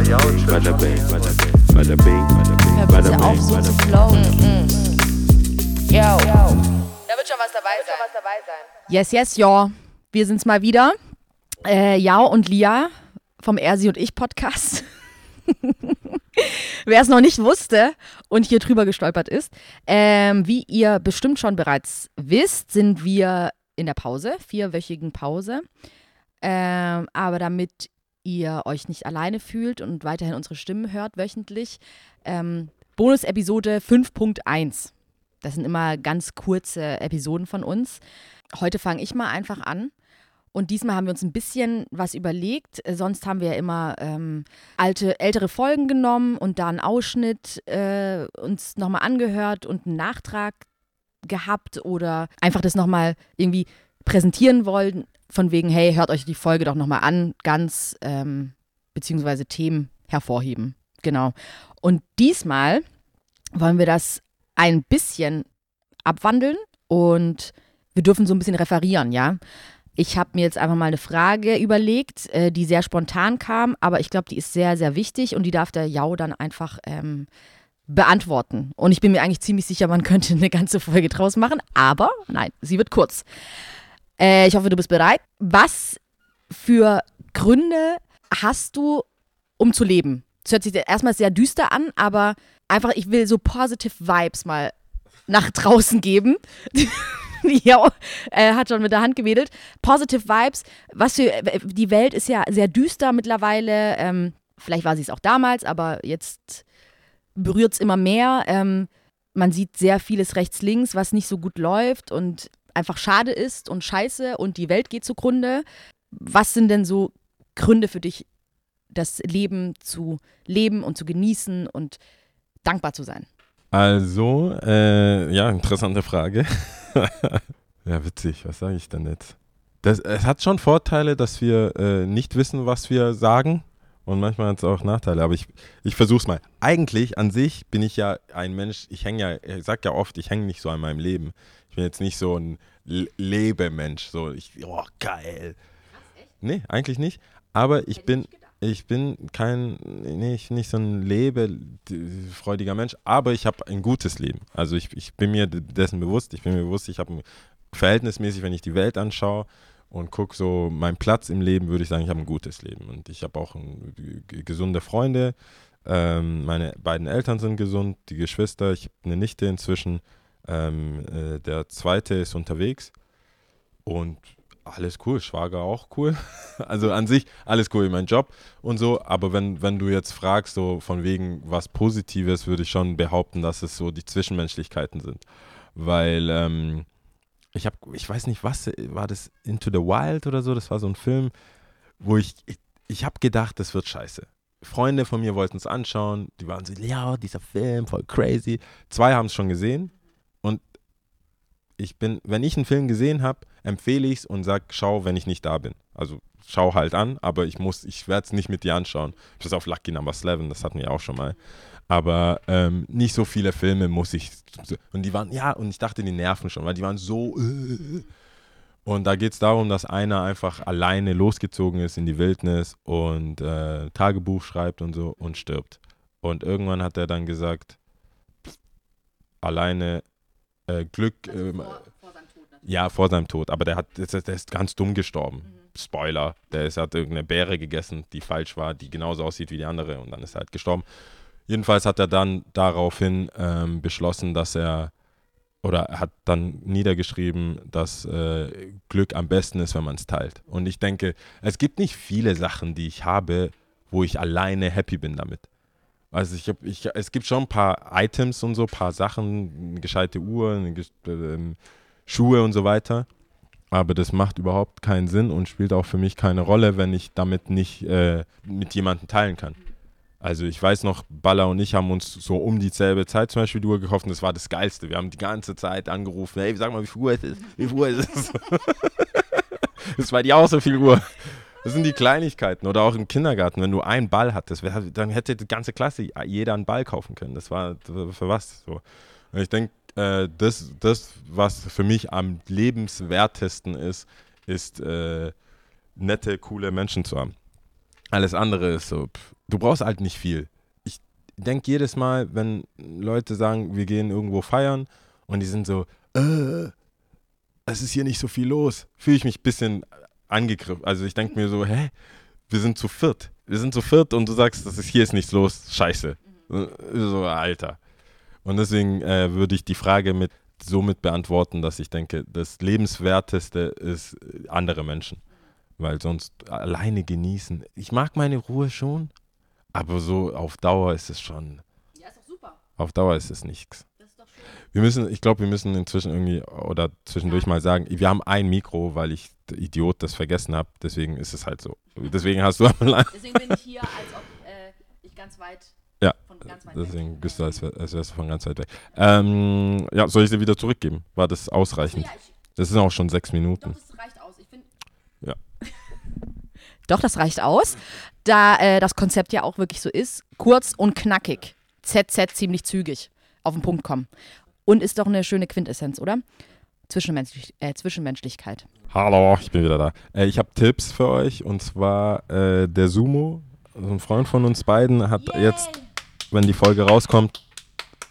Bada bing, bada bing, bada bing, bada bing, Hör bada bitte auf, bing, so bada zu bing. flowen. Yo. Da wird schon was dabei sein. Yes, yes, ja. Wir sind's mal wieder. Äh, Jao und Lia vom Ersi und ich Podcast. Wer es noch nicht wusste und hier drüber gestolpert ist, ähm, wie ihr bestimmt schon bereits wisst, sind wir in der Pause, vierwöchigen Pause. Ähm, aber damit ihr euch nicht alleine fühlt und weiterhin unsere Stimmen hört wöchentlich, ähm, Bonus-Episode 5.1. Das sind immer ganz kurze Episoden von uns. Heute fange ich mal einfach an. Und diesmal haben wir uns ein bisschen was überlegt. Sonst haben wir ja immer ähm, alte, ältere Folgen genommen und da einen Ausschnitt äh, uns nochmal angehört und einen Nachtrag gehabt oder einfach das nochmal irgendwie präsentieren wollen, von wegen, hey, hört euch die Folge doch nochmal an, ganz, ähm, beziehungsweise Themen hervorheben. Genau. Und diesmal wollen wir das ein bisschen abwandeln und wir dürfen so ein bisschen referieren, ja. Ich habe mir jetzt einfach mal eine Frage überlegt, äh, die sehr spontan kam, aber ich glaube, die ist sehr, sehr wichtig und die darf der Jau dann einfach ähm, beantworten. Und ich bin mir eigentlich ziemlich sicher, man könnte eine ganze Folge draus machen, aber nein, sie wird kurz. Äh, ich hoffe, du bist bereit. Was für Gründe hast du, um zu leben? Das hört sich erstmal sehr düster an, aber einfach, ich will so positive Vibes mal nach draußen geben. ja, äh, hat schon mit der Hand gewedelt. Positive Vibes. Was für, die Welt ist ja sehr düster mittlerweile. Ähm, vielleicht war sie es auch damals, aber jetzt berührt es immer mehr. Ähm, man sieht sehr vieles rechts-links, was nicht so gut läuft und einfach schade ist und scheiße und die Welt geht zugrunde. Was sind denn so Gründe für dich, das Leben zu leben und zu genießen und dankbar zu sein? Also, äh, ja, interessante Frage. ja, witzig, was sage ich denn jetzt? Das, es hat schon Vorteile, dass wir äh, nicht wissen, was wir sagen. Und manchmal hat es auch Nachteile, aber ich, ich versuche es mal. Eigentlich an sich bin ich ja ein Mensch, ich hänge ja, ich sag ja oft, ich hänge nicht so an meinem Leben. Ich bin jetzt nicht so ein Le Lebemensch, so, ich, oh, geil. Nee, eigentlich nicht. Aber ich bin, ich bin kein, nee, ich bin nicht so ein lebefreudiger Mensch, aber ich habe ein gutes Leben. Also ich, ich bin mir dessen bewusst, ich bin mir bewusst, ich habe verhältnismäßig, wenn ich die Welt anschaue und gucke so meinen Platz im Leben, würde ich sagen, ich habe ein gutes Leben. Und ich habe auch ein, gesunde Freunde. Ähm, meine beiden Eltern sind gesund, die Geschwister, ich habe eine Nichte inzwischen. Ähm, äh, der zweite ist unterwegs. Und alles cool, Schwager auch cool. Also an sich alles cool, mein Job und so. Aber wenn, wenn du jetzt fragst, so von wegen was Positives, würde ich schon behaupten, dass es so die Zwischenmenschlichkeiten sind. Weil ähm, ich habe, ich weiß nicht, was war das, Into the Wild oder so? Das war so ein Film, wo ich, ich, ich habe gedacht, das wird scheiße. Freunde von mir wollten es anschauen, die waren so, ja, dieser Film, voll crazy. Zwei haben es schon gesehen ich bin, wenn ich einen Film gesehen habe, empfehle ich es und sage, schau, wenn ich nicht da bin. Also schau halt an, aber ich muss, ich werde es nicht mit dir anschauen. Ist auf Lucky Number 11, das hatten wir auch schon mal. Aber ähm, nicht so viele Filme muss ich. Und die waren, ja, und ich dachte, die nerven schon, weil die waren so. Äh. Und da geht es darum, dass einer einfach alleine losgezogen ist in die Wildnis und äh, Tagebuch schreibt und so und stirbt. Und irgendwann hat er dann gesagt, alleine äh, Glück. ähm, ja, vor seinem Tod. Aber der, hat, der, der ist ganz dumm gestorben. Spoiler. Der ist, hat irgendeine Beere gegessen, die falsch war, die genauso aussieht wie die andere. Und dann ist er halt gestorben. Jedenfalls hat er dann daraufhin ähm, beschlossen, dass er oder er hat dann niedergeschrieben, dass äh, Glück am besten ist, wenn man es teilt. Und ich denke, es gibt nicht viele Sachen, die ich habe, wo ich alleine happy bin damit. Also ich habe, ich, es gibt schon ein paar Items und so, ein paar Sachen, eine gescheite Uhr, eine, ähm, Schuhe und so weiter. Aber das macht überhaupt keinen Sinn und spielt auch für mich keine Rolle, wenn ich damit nicht äh, mit jemandem teilen kann. Also ich weiß noch, Baller und ich haben uns so um dieselbe Zeit zum Beispiel die Uhr gekauft und das war das Geilste. Wir haben die ganze Zeit angerufen, hey, sag mal, wie viel Uhr es ist, wie viel Uhr es ist. das war die auch so viel Uhr. Das sind die Kleinigkeiten. Oder auch im Kindergarten, wenn du einen Ball hattest, dann hätte die ganze Klasse jeder einen Ball kaufen können. Das war für was so. Und ich denke, äh, das, das, was für mich am lebenswertesten ist, ist äh, nette, coole Menschen zu haben. Alles andere ist so, pff, du brauchst halt nicht viel. Ich denke jedes Mal, wenn Leute sagen, wir gehen irgendwo feiern und die sind so, äh, es ist hier nicht so viel los, fühle ich mich ein bisschen angegriffen. Also ich denke mir so, hä, wir sind zu viert. Wir sind zu viert und du sagst, das ist, hier ist nichts los, scheiße. So, Alter. Und deswegen äh, würde ich die Frage mit somit beantworten, dass ich denke, das Lebenswerteste ist äh, andere Menschen. Weil sonst alleine genießen. Ich mag meine Ruhe schon, aber so auf Dauer ist es schon. Ja, ist doch super. Auf Dauer ist es nichts. Wir müssen, ich glaube, wir müssen inzwischen irgendwie oder zwischendurch mal sagen, wir haben ein Mikro, weil ich Idiot das vergessen habe. Deswegen ist es halt so. Deswegen hast du Deswegen bin ich hier, als ob äh, ich ganz weit Ja, von ganz weit weg Deswegen bin. bist du, als, wär, als wärst du von ganz weit weg. Ähm, ja, soll ich sie wieder zurückgeben? War das ausreichend? Ja, ich, Das sind auch schon sechs doch, Minuten. das reicht aus. Ich finde. Ja. Doch, das reicht aus. Da äh, das Konzept ja auch wirklich so ist, kurz und knackig. ZZ ziemlich zügig auf den Punkt kommen. Und ist doch eine schöne Quintessenz, oder? Zwischenmenschlich, äh, Zwischenmenschlichkeit. Hallo, ich bin wieder da. Äh, ich habe Tipps für euch und zwar äh, der Sumo, so ein Freund von uns beiden, hat jetzt, wenn die Folge rauskommt,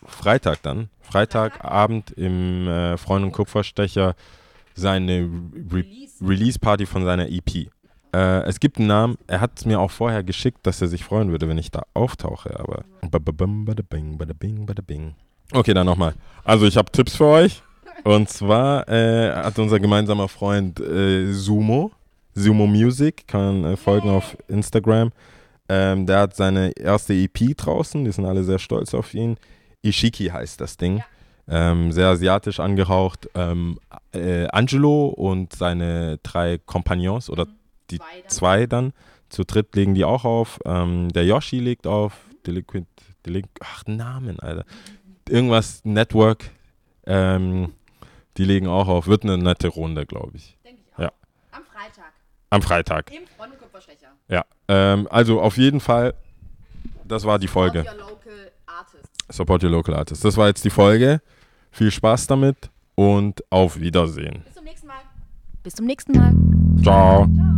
Freitag dann, Freitagabend im äh, Freund und Kupferstecher seine Re Release-Party von seiner EP. Äh, es gibt einen Namen, er hat es mir auch vorher geschickt, dass er sich freuen würde, wenn ich da auftauche, aber. Okay, dann nochmal. Also ich habe Tipps für euch. Und zwar äh, hat unser gemeinsamer Freund äh, Sumo, Sumo Music, kann äh, folgen auf Instagram. Ähm, der hat seine erste EP draußen, die sind alle sehr stolz auf ihn. Ishiki heißt das Ding. Ähm, sehr asiatisch angehaucht. Ähm, äh, Angelo und seine drei Kompagnons oder die Zwei dann. zwei dann. Zu dritt legen die auch auf. Ähm, der Yoshi legt auf. Delinquent, Delinqu ach, Namen, Alter. Irgendwas Network. Ähm, die legen auch auf. Wird eine nette Runde, glaube ich. Denke ich auch. Ja. Am Freitag. Am Freitag. Im Freund und Kupferstecher. Ja. Ähm, also auf jeden Fall, das war die Folge. Your local artists. Support your local artists. Das war jetzt die Folge. Viel Spaß damit und auf Wiedersehen. Bis zum nächsten Mal. Bis zum nächsten Mal. Ciao. Ciao.